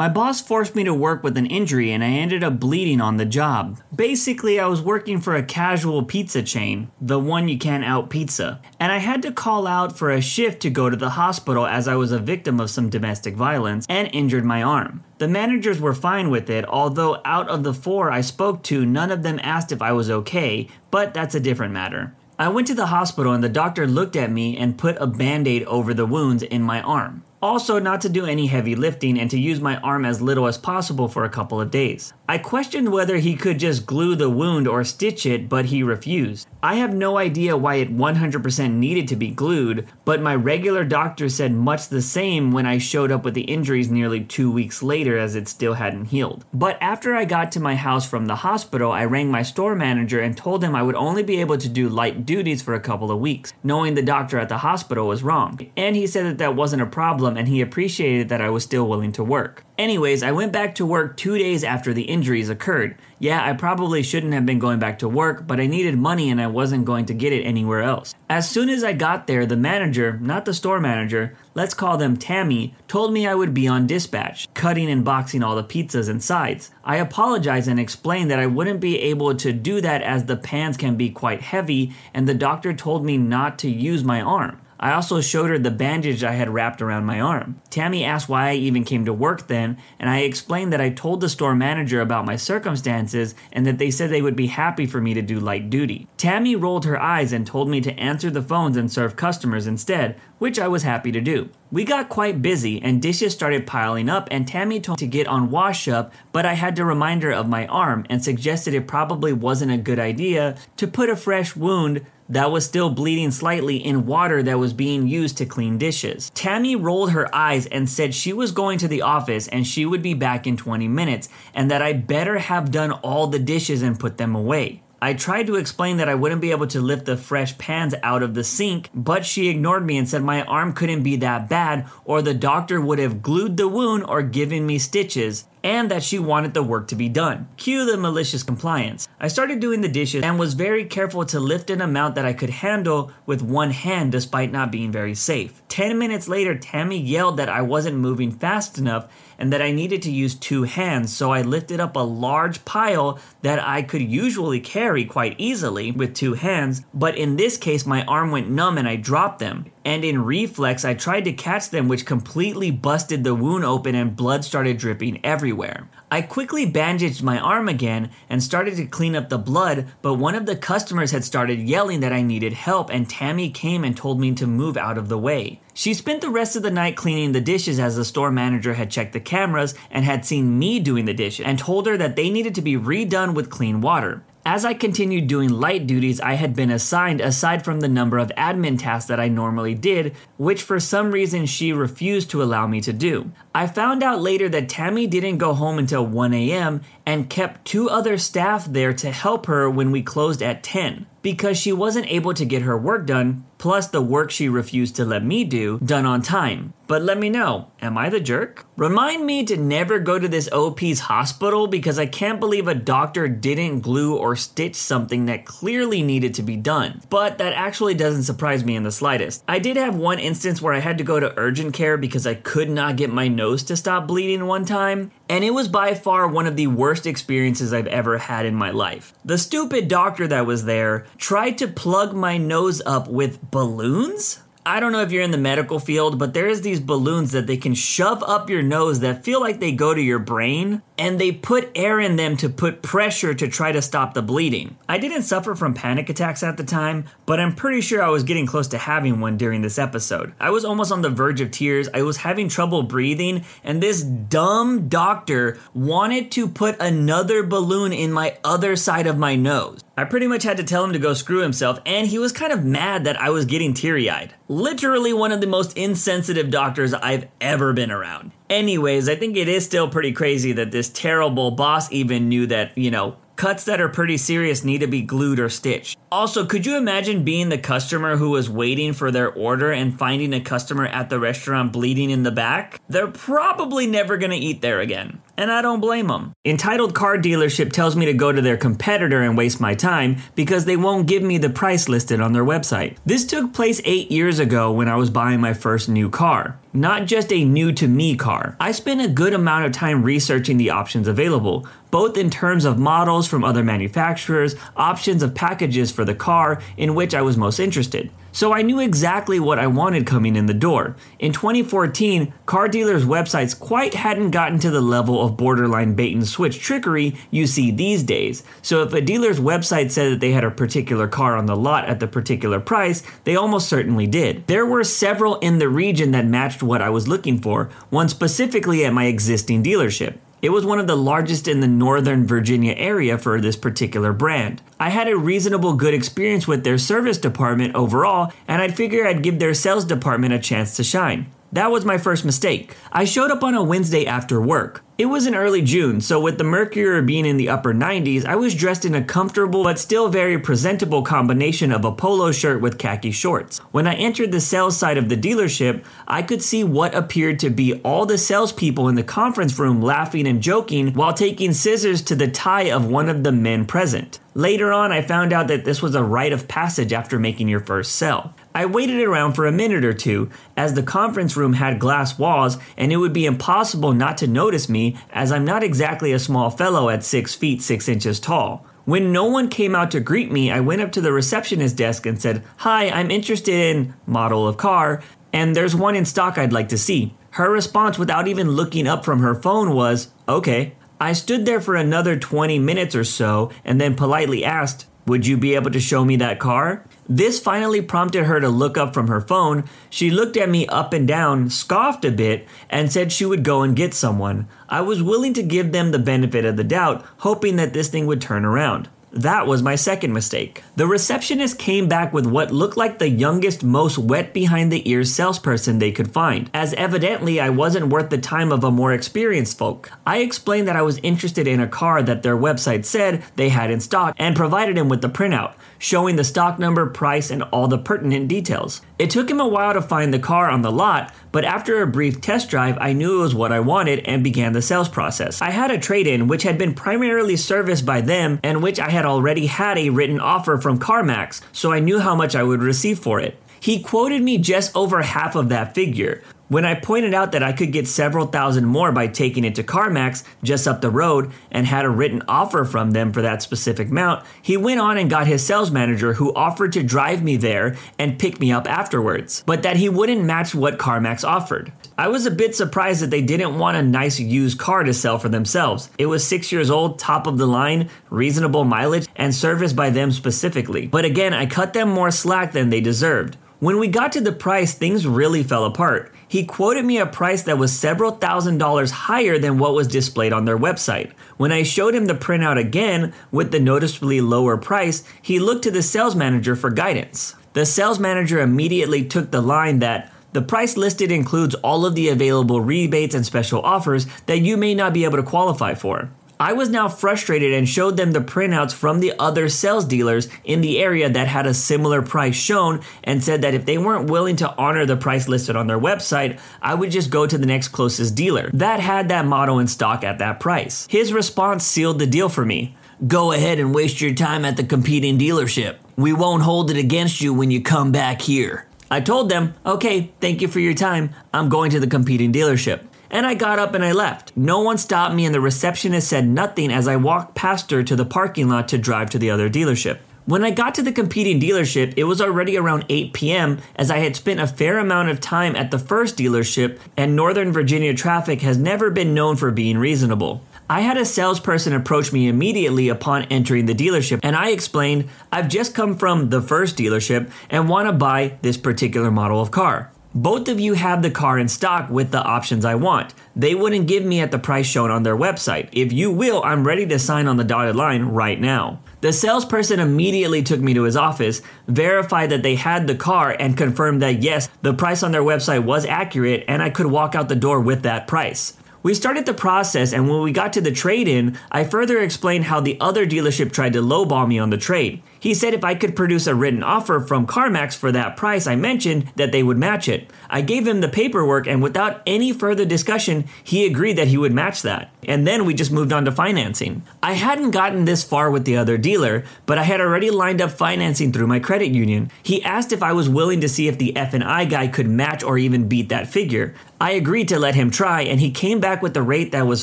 My boss forced me to work with an injury and I ended up bleeding on the job. Basically, I was working for a casual pizza chain, the one you can't out pizza, and I had to call out for a shift to go to the hospital as I was a victim of some domestic violence and injured my arm. The managers were fine with it, although out of the four I spoke to, none of them asked if I was okay, but that's a different matter. I went to the hospital and the doctor looked at me and put a band aid over the wounds in my arm. Also, not to do any heavy lifting and to use my arm as little as possible for a couple of days. I questioned whether he could just glue the wound or stitch it, but he refused. I have no idea why it 100% needed to be glued, but my regular doctor said much the same when I showed up with the injuries nearly two weeks later as it still hadn't healed. But after I got to my house from the hospital, I rang my store manager and told him I would only be able to do light duties for a couple of weeks, knowing the doctor at the hospital was wrong. And he said that that wasn't a problem and he appreciated that I was still willing to work. Anyways, I went back to work two days after the injuries occurred. Yeah, I probably shouldn't have been going back to work, but I needed money and I wasn't going to get it anywhere else. As soon as I got there, the manager, not the store manager, let's call them Tammy, told me I would be on dispatch, cutting and boxing all the pizzas and sides. I apologized and explained that I wouldn't be able to do that as the pans can be quite heavy, and the doctor told me not to use my arm. I also showed her the bandage I had wrapped around my arm. Tammy asked why I even came to work then, and I explained that I told the store manager about my circumstances and that they said they would be happy for me to do light duty. Tammy rolled her eyes and told me to answer the phones and serve customers instead, which I was happy to do. We got quite busy and dishes started piling up and Tammy told me to get on wash up, but I had to remind her of my arm and suggested it probably wasn't a good idea to put a fresh wound that was still bleeding slightly in water that was being used to clean dishes. Tammy rolled her eyes and said she was going to the office and she would be back in 20 minutes and that I better have done all the dishes and put them away. I tried to explain that I wouldn't be able to lift the fresh pans out of the sink, but she ignored me and said my arm couldn't be that bad, or the doctor would have glued the wound or given me stitches, and that she wanted the work to be done. Cue the malicious compliance. I started doing the dishes and was very careful to lift an amount that I could handle with one hand despite not being very safe. 10 minutes later, Tammy yelled that I wasn't moving fast enough and that I needed to use two hands, so I lifted up a large pile that I could usually carry quite easily with two hands, but in this case, my arm went numb and I dropped them. And in reflex, I tried to catch them, which completely busted the wound open and blood started dripping everywhere. I quickly bandaged my arm again and started to clean up the blood, but one of the customers had started yelling that I needed help, and Tammy came and told me to move out of the way. She spent the rest of the night cleaning the dishes as the store manager had checked the cameras and had seen me doing the dishes and told her that they needed to be redone with clean water. As I continued doing light duties I had been assigned aside from the number of admin tasks that I normally did, which for some reason she refused to allow me to do. I found out later that Tammy didn't go home until 1 a.m. and kept two other staff there to help her when we closed at 10 because she wasn't able to get her work done, plus the work she refused to let me do, done on time. But let me know, am I the jerk? Remind me to never go to this OP's hospital because I can't believe a doctor didn't glue or stitch something that clearly needed to be done. But that actually doesn't surprise me in the slightest. I did have one instance where I had to go to urgent care because I could not get my nose to stop bleeding one time, and it was by far one of the worst experiences I've ever had in my life. The stupid doctor that was there tried to plug my nose up with balloons? I don't know if you're in the medical field, but there's these balloons that they can shove up your nose that feel like they go to your brain, and they put air in them to put pressure to try to stop the bleeding. I didn't suffer from panic attacks at the time, but I'm pretty sure I was getting close to having one during this episode. I was almost on the verge of tears, I was having trouble breathing, and this dumb doctor wanted to put another balloon in my other side of my nose. I pretty much had to tell him to go screw himself, and he was kind of mad that I was getting teary eyed. Literally one of the most insensitive doctors I've ever been around. Anyways, I think it is still pretty crazy that this terrible boss even knew that, you know, cuts that are pretty serious need to be glued or stitched. Also, could you imagine being the customer who was waiting for their order and finding a customer at the restaurant bleeding in the back? They're probably never gonna eat there again. And I don't blame them. Entitled Car Dealership tells me to go to their competitor and waste my time because they won't give me the price listed on their website. This took place eight years ago when I was buying my first new car not just a new to me car. I spent a good amount of time researching the options available, both in terms of models from other manufacturers, options of packages for the car in which I was most interested. So I knew exactly what I wanted coming in the door. In 2014, car dealers' websites quite hadn't gotten to the level of borderline bait and switch trickery you see these days. So if a dealer's website said that they had a particular car on the lot at the particular price, they almost certainly did. There were several in the region that matched what I was looking for, one specifically at my existing dealership. It was one of the largest in the Northern Virginia area for this particular brand. I had a reasonable good experience with their service department overall, and I'd figure I'd give their sales department a chance to shine. That was my first mistake. I showed up on a Wednesday after work. It was in early June, so with the mercury being in the upper 90s, I was dressed in a comfortable but still very presentable combination of a polo shirt with khaki shorts. When I entered the sales side of the dealership, I could see what appeared to be all the salespeople in the conference room laughing and joking while taking scissors to the tie of one of the men present. Later on, I found out that this was a rite of passage after making your first sell. I waited around for a minute or two, as the conference room had glass walls and it would be impossible not to notice me, as I'm not exactly a small fellow at 6 feet 6 inches tall. When no one came out to greet me, I went up to the receptionist desk and said, Hi, I'm interested in model of car, and there's one in stock I'd like to see. Her response, without even looking up from her phone, was, Okay. I stood there for another 20 minutes or so and then politely asked, Would you be able to show me that car? This finally prompted her to look up from her phone. She looked at me up and down, scoffed a bit, and said she would go and get someone. I was willing to give them the benefit of the doubt, hoping that this thing would turn around. That was my second mistake. The receptionist came back with what looked like the youngest, most wet behind the ears salesperson they could find, as evidently I wasn't worth the time of a more experienced folk. I explained that I was interested in a car that their website said they had in stock and provided him with the printout, showing the stock number, price, and all the pertinent details. It took him a while to find the car on the lot, but after a brief test drive, I knew it was what I wanted and began the sales process. I had a trade in which had been primarily serviced by them and which I had already had a written offer from CarMax, so I knew how much I would receive for it. He quoted me just over half of that figure, when I pointed out that I could get several thousand more by taking it to CarMax just up the road and had a written offer from them for that specific mount, he went on and got his sales manager who offered to drive me there and pick me up afterwards, but that he wouldn't match what CarMax offered. I was a bit surprised that they didn't want a nice used car to sell for themselves. It was six years old, top of the line, reasonable mileage, and serviced by them specifically. But again, I cut them more slack than they deserved. When we got to the price, things really fell apart. He quoted me a price that was several thousand dollars higher than what was displayed on their website. When I showed him the printout again with the noticeably lower price, he looked to the sales manager for guidance. The sales manager immediately took the line that the price listed includes all of the available rebates and special offers that you may not be able to qualify for. I was now frustrated and showed them the printouts from the other sales dealers in the area that had a similar price shown and said that if they weren't willing to honor the price listed on their website, I would just go to the next closest dealer that had that model in stock at that price. His response sealed the deal for me. Go ahead and waste your time at the competing dealership. We won't hold it against you when you come back here. I told them, okay, thank you for your time. I'm going to the competing dealership and I got up and I left. No one stopped me, and the receptionist said nothing as I walked past her to the parking lot to drive to the other dealership. When I got to the competing dealership, it was already around 8 p.m. as I had spent a fair amount of time at the first dealership, and Northern Virginia traffic has never been known for being reasonable. I had a salesperson approach me immediately upon entering the dealership, and I explained I've just come from the first dealership and want to buy this particular model of car. Both of you have the car in stock with the options I want. They wouldn't give me at the price shown on their website. If you will, I'm ready to sign on the dotted line right now. The salesperson immediately took me to his office, verified that they had the car, and confirmed that yes, the price on their website was accurate and I could walk out the door with that price. We started the process, and when we got to the trade in, I further explained how the other dealership tried to lowball me on the trade. He said if I could produce a written offer from CarMax for that price I mentioned, that they would match it. I gave him the paperwork, and without any further discussion, he agreed that he would match that. and then we just moved on to financing. I hadn't gotten this far with the other dealer, but I had already lined up financing through my credit union. He asked if I was willing to see if the F&I guy could match or even beat that figure. I agreed to let him try, and he came back with a rate that was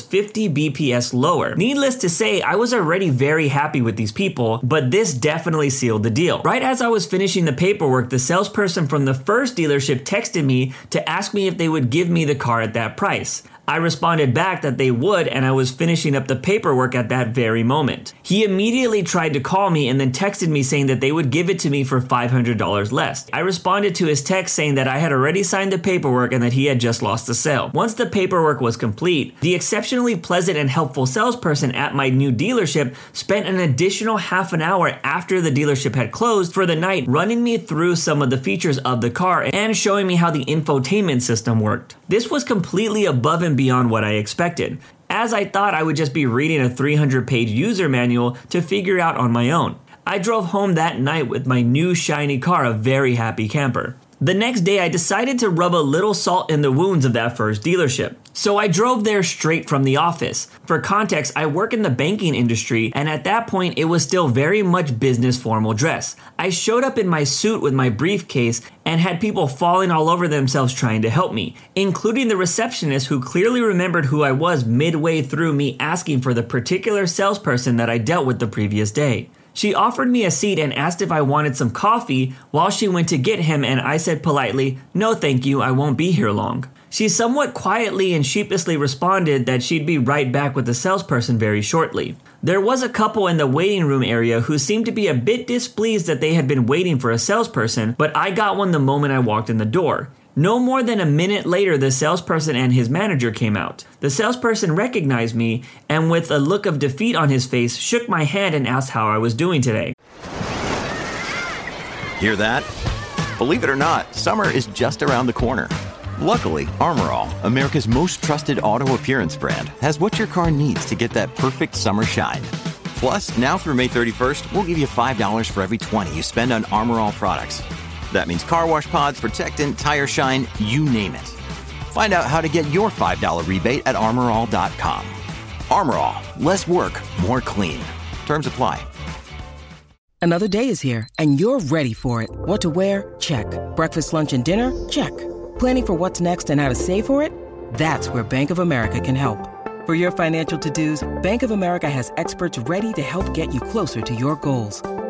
50 BPS lower. Needless to say, I was already very happy with these people, but this definitely sealed the deal. Right as I was finishing the paperwork, the salesperson from the first dealership texted me to ask me if they would give me the car at that price. I responded back that they would, and I was finishing up the paperwork at that very moment. He immediately tried to call me and then texted me saying that they would give it to me for $500 less. I responded to his text saying that I had already signed the paperwork and that he had just lost the sale. Once the paperwork was complete, the exceptionally pleasant and helpful salesperson at my new dealership spent an additional half an hour after the dealership had closed for the night running me through some of the features of the car and showing me how the infotainment system worked. This was completely above and beyond what I expected, as I thought I would just be reading a 300 page user manual to figure out on my own. I drove home that night with my new shiny car, a very happy camper. The next day, I decided to rub a little salt in the wounds of that first dealership. So I drove there straight from the office. For context, I work in the banking industry, and at that point, it was still very much business formal dress. I showed up in my suit with my briefcase and had people falling all over themselves trying to help me, including the receptionist who clearly remembered who I was midway through me asking for the particular salesperson that I dealt with the previous day. She offered me a seat and asked if I wanted some coffee while she went to get him, and I said politely, No, thank you, I won't be here long. She somewhat quietly and sheepishly responded that she'd be right back with the salesperson very shortly. There was a couple in the waiting room area who seemed to be a bit displeased that they had been waiting for a salesperson, but I got one the moment I walked in the door. No more than a minute later, the salesperson and his manager came out. The salesperson recognized me and, with a look of defeat on his face, shook my hand and asked how I was doing today. Hear that? Believe it or not, summer is just around the corner. Luckily, Armor All, America's most trusted auto appearance brand, has what your car needs to get that perfect summer shine. Plus, now through May 31st, we'll give you $5 for every 20 you spend on Armor All products. That means car wash pods, protectant, tire shine, you name it. Find out how to get your $5 rebate at armorall.com. Armor All, less work, more clean. Terms apply. Another day is here, and you're ready for it. What to wear? Check. Breakfast, lunch, and dinner? Check. Planning for what's next and how to save for it? That's where Bank of America can help. For your financial to dos, Bank of America has experts ready to help get you closer to your goals.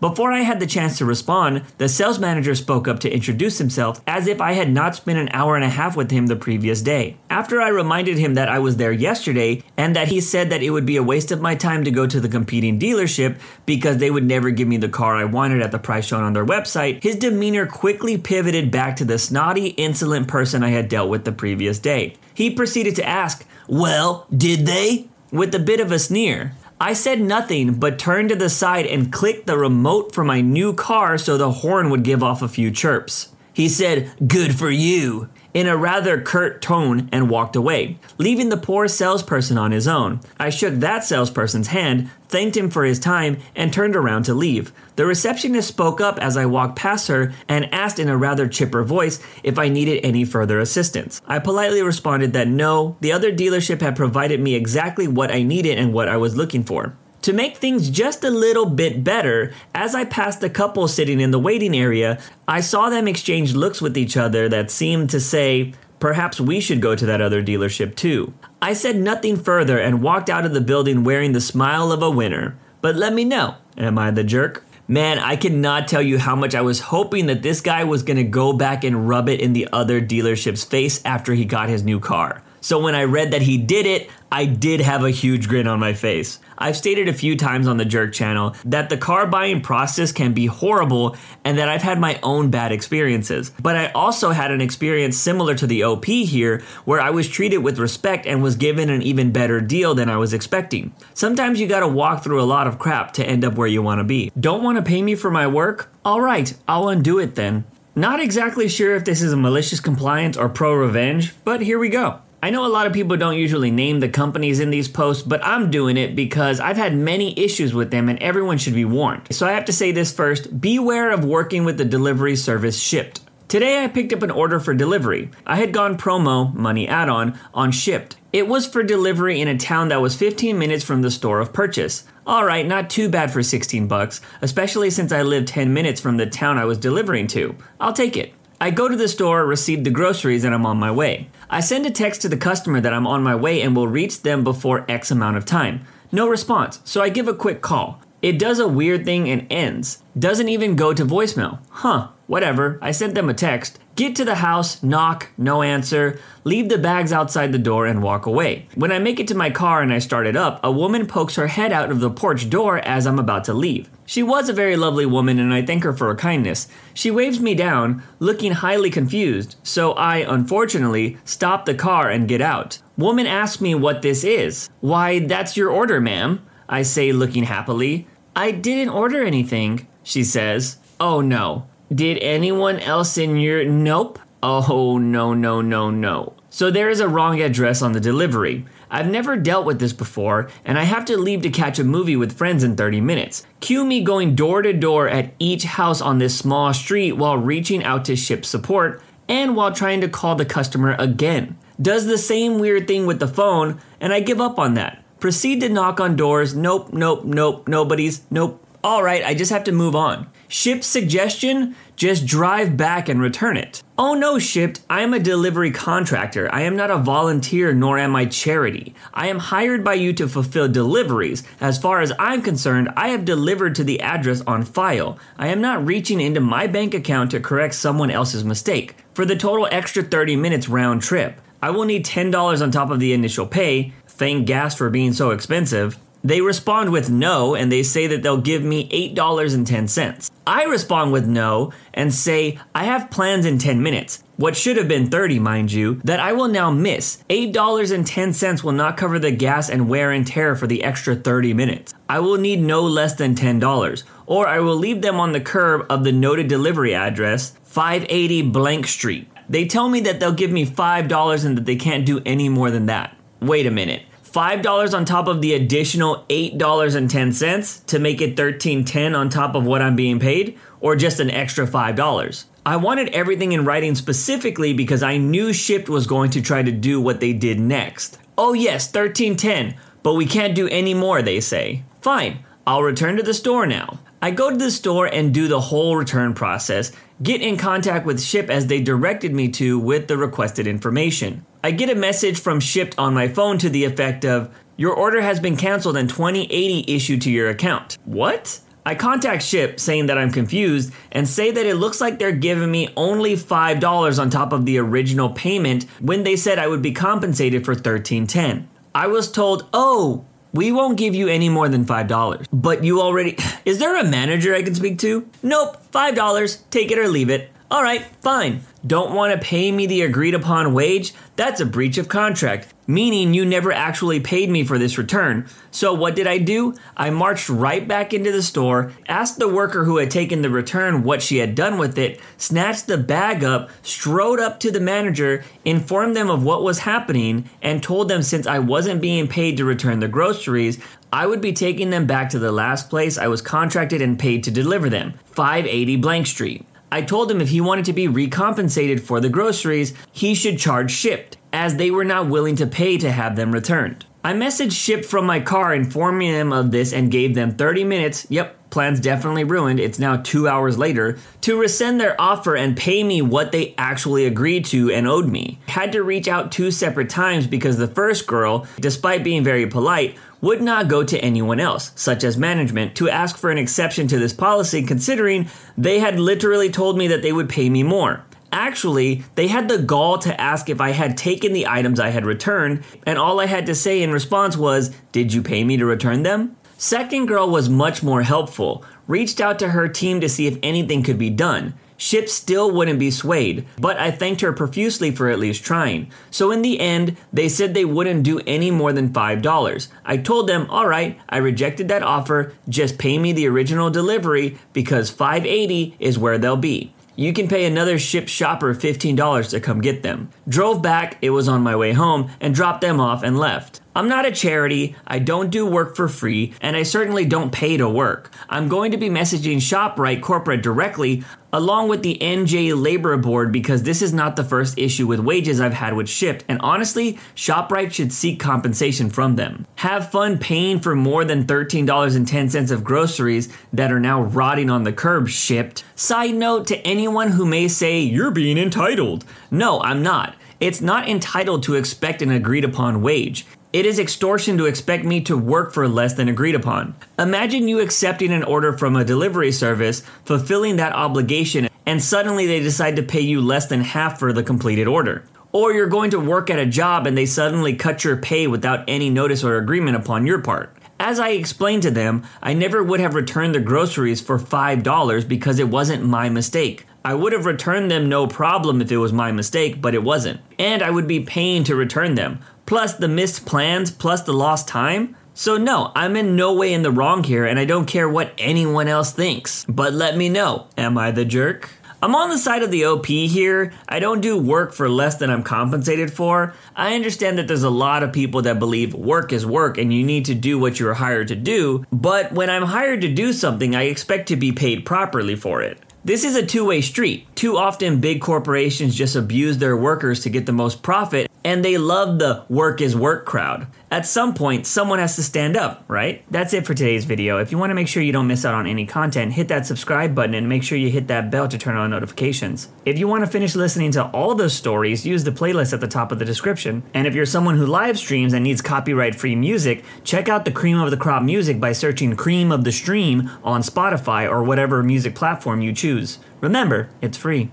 Before I had the chance to respond, the sales manager spoke up to introduce himself as if I had not spent an hour and a half with him the previous day. After I reminded him that I was there yesterday and that he said that it would be a waste of my time to go to the competing dealership because they would never give me the car I wanted at the price shown on their website, his demeanor quickly pivoted back to the snotty, insolent person I had dealt with the previous day. He proceeded to ask, Well, did they? with a bit of a sneer. I said nothing but turned to the side and clicked the remote for my new car so the horn would give off a few chirps. He said, Good for you, in a rather curt tone and walked away, leaving the poor salesperson on his own. I shook that salesperson's hand, thanked him for his time, and turned around to leave. The receptionist spoke up as I walked past her and asked in a rather chipper voice if I needed any further assistance. I politely responded that no, the other dealership had provided me exactly what I needed and what I was looking for. To make things just a little bit better, as I passed a couple sitting in the waiting area, I saw them exchange looks with each other that seemed to say, perhaps we should go to that other dealership too. I said nothing further and walked out of the building wearing the smile of a winner. But let me know, am I the jerk? Man, I cannot tell you how much I was hoping that this guy was gonna go back and rub it in the other dealership's face after he got his new car. So when I read that he did it, I did have a huge grin on my face. I've stated a few times on the Jerk channel that the car buying process can be horrible and that I've had my own bad experiences. But I also had an experience similar to the OP here where I was treated with respect and was given an even better deal than I was expecting. Sometimes you gotta walk through a lot of crap to end up where you wanna be. Don't wanna pay me for my work? Alright, I'll undo it then. Not exactly sure if this is a malicious compliance or pro revenge, but here we go. I know a lot of people don't usually name the companies in these posts, but I'm doing it because I've had many issues with them and everyone should be warned. So I have to say this first beware of working with the delivery service Shipt. Today I picked up an order for delivery. I had gone promo, money add on, on Shipt. It was for delivery in a town that was 15 minutes from the store of purchase. Alright, not too bad for 16 bucks, especially since I lived 10 minutes from the town I was delivering to. I'll take it. I go to the store, receive the groceries, and I'm on my way. I send a text to the customer that I'm on my way and will reach them before X amount of time. No response, so I give a quick call. It does a weird thing and ends. Doesn't even go to voicemail. Huh, whatever. I sent them a text. Get to the house, knock, no answer, leave the bags outside the door, and walk away. When I make it to my car and I start it up, a woman pokes her head out of the porch door as I'm about to leave. She was a very lovely woman and I thank her for her kindness. She waves me down, looking highly confused, so I, unfortunately, stop the car and get out. Woman asks me what this is. Why, that's your order, ma'am. I say, looking happily. I didn't order anything, she says. Oh no. Did anyone else in your. Nope. Oh, no, no, no, no. So there is a wrong address on the delivery. I've never dealt with this before, and I have to leave to catch a movie with friends in 30 minutes. Cue me going door to door at each house on this small street while reaching out to Shipt support and while trying to call the customer again. Does the same weird thing with the phone, and I give up on that. Proceed to knock on doors. Nope, nope, nope, nobody's. Nope. All right, I just have to move on. Shipt suggestion? Just drive back and return it. Oh no, Shipt, I am a delivery contractor. I am not a volunteer nor am I charity. I am hired by you to fulfill deliveries. As far as I'm concerned, I have delivered to the address on file. I am not reaching into my bank account to correct someone else's mistake. For the total extra 30 minutes round trip, I will need $10 on top of the initial pay. Thank gas for being so expensive. They respond with no and they say that they'll give me $8.10. I respond with no and say I have plans in 10 minutes. What should have been 30, mind you, that I will now miss. $8.10 will not cover the gas and wear and tear for the extra 30 minutes. I will need no less than $10, or I will leave them on the curb of the noted delivery address, 580 Blank Street. They tell me that they'll give me $5 and that they can't do any more than that. Wait a minute. $5 on top of the additional $8.10 to make it $13.10 on top of what I'm being paid or just an extra $5. I wanted everything in writing specifically because I knew Shipt was going to try to do what they did next. Oh yes, 1310, but we can't do any more, they say. Fine, I'll return to the store now. I go to the store and do the whole return process, get in contact with Shipt as they directed me to with the requested information. I get a message from Shipt on my phone to the effect of, Your order has been canceled and 2080 issued to your account. What? I contact Shipt saying that I'm confused and say that it looks like they're giving me only $5 on top of the original payment when they said I would be compensated for 1310. I was told, "Oh, we won't give you any more than $5." But you already Is there a manager I can speak to? Nope, $5. Take it or leave it. All right, fine. Don't want to pay me the agreed upon wage? That's a breach of contract, meaning you never actually paid me for this return. So what did I do? I marched right back into the store, asked the worker who had taken the return what she had done with it, snatched the bag up, strode up to the manager, informed them of what was happening, and told them since I wasn't being paid to return the groceries, I would be taking them back to the last place I was contracted and paid to deliver them, 580 Blank Street. I told him if he wanted to be recompensated for the groceries, he should charge Shipt, as they were not willing to pay to have them returned. I messaged Shipt from my car informing them of this and gave them 30 minutes. Yep, plans definitely ruined. It's now two hours later to rescind their offer and pay me what they actually agreed to and owed me. Had to reach out two separate times because the first girl, despite being very polite, would not go to anyone else, such as management, to ask for an exception to this policy, considering they had literally told me that they would pay me more. Actually, they had the gall to ask if I had taken the items I had returned, and all I had to say in response was, Did you pay me to return them? Second girl was much more helpful, reached out to her team to see if anything could be done. Shipt still wouldn't be swayed, but I thanked her profusely for at least trying. So in the end, they said they wouldn't do any more than $5. I told them, alright, I rejected that offer, just pay me the original delivery because 580 is where they'll be. You can pay another Shipt shopper $15 to come get them. Drove back, it was on my way home, and dropped them off and left. I'm not a charity, I don't do work for free, and I certainly don't pay to work. I'm going to be messaging ShopRite corporate directly along with the NJ Labor Board because this is not the first issue with wages I've had with Shipt, and honestly, ShopRite should seek compensation from them. Have fun paying for more than $13.10 of groceries that are now rotting on the curb, Shipt. Side note to anyone who may say, you're being entitled. No, I'm not. It's not entitled to expect an agreed upon wage. It is extortion to expect me to work for less than agreed upon. Imagine you accepting an order from a delivery service, fulfilling that obligation, and suddenly they decide to pay you less than half for the completed order. Or you're going to work at a job and they suddenly cut your pay without any notice or agreement upon your part. As I explained to them, I never would have returned the groceries for $5 because it wasn't my mistake. I would have returned them no problem if it was my mistake, but it wasn't. And I would be paying to return them plus the missed plans, plus the lost time. So, no, I'm in no way in the wrong here, and I don't care what anyone else thinks. But let me know am I the jerk? I'm on the side of the OP here. I don't do work for less than I'm compensated for. I understand that there's a lot of people that believe work is work and you need to do what you're hired to do, but when I'm hired to do something, I expect to be paid properly for it. This is a two way street. Too often, big corporations just abuse their workers to get the most profit, and they love the work is work crowd. At some point, someone has to stand up, right? That's it for today's video. If you want to make sure you don't miss out on any content, hit that subscribe button and make sure you hit that bell to turn on notifications. If you want to finish listening to all those stories, use the playlist at the top of the description. And if you're someone who live streams and needs copyright free music, check out the Cream of the Crop music by searching Cream of the Stream on Spotify or whatever music platform you choose. Remember, it's free.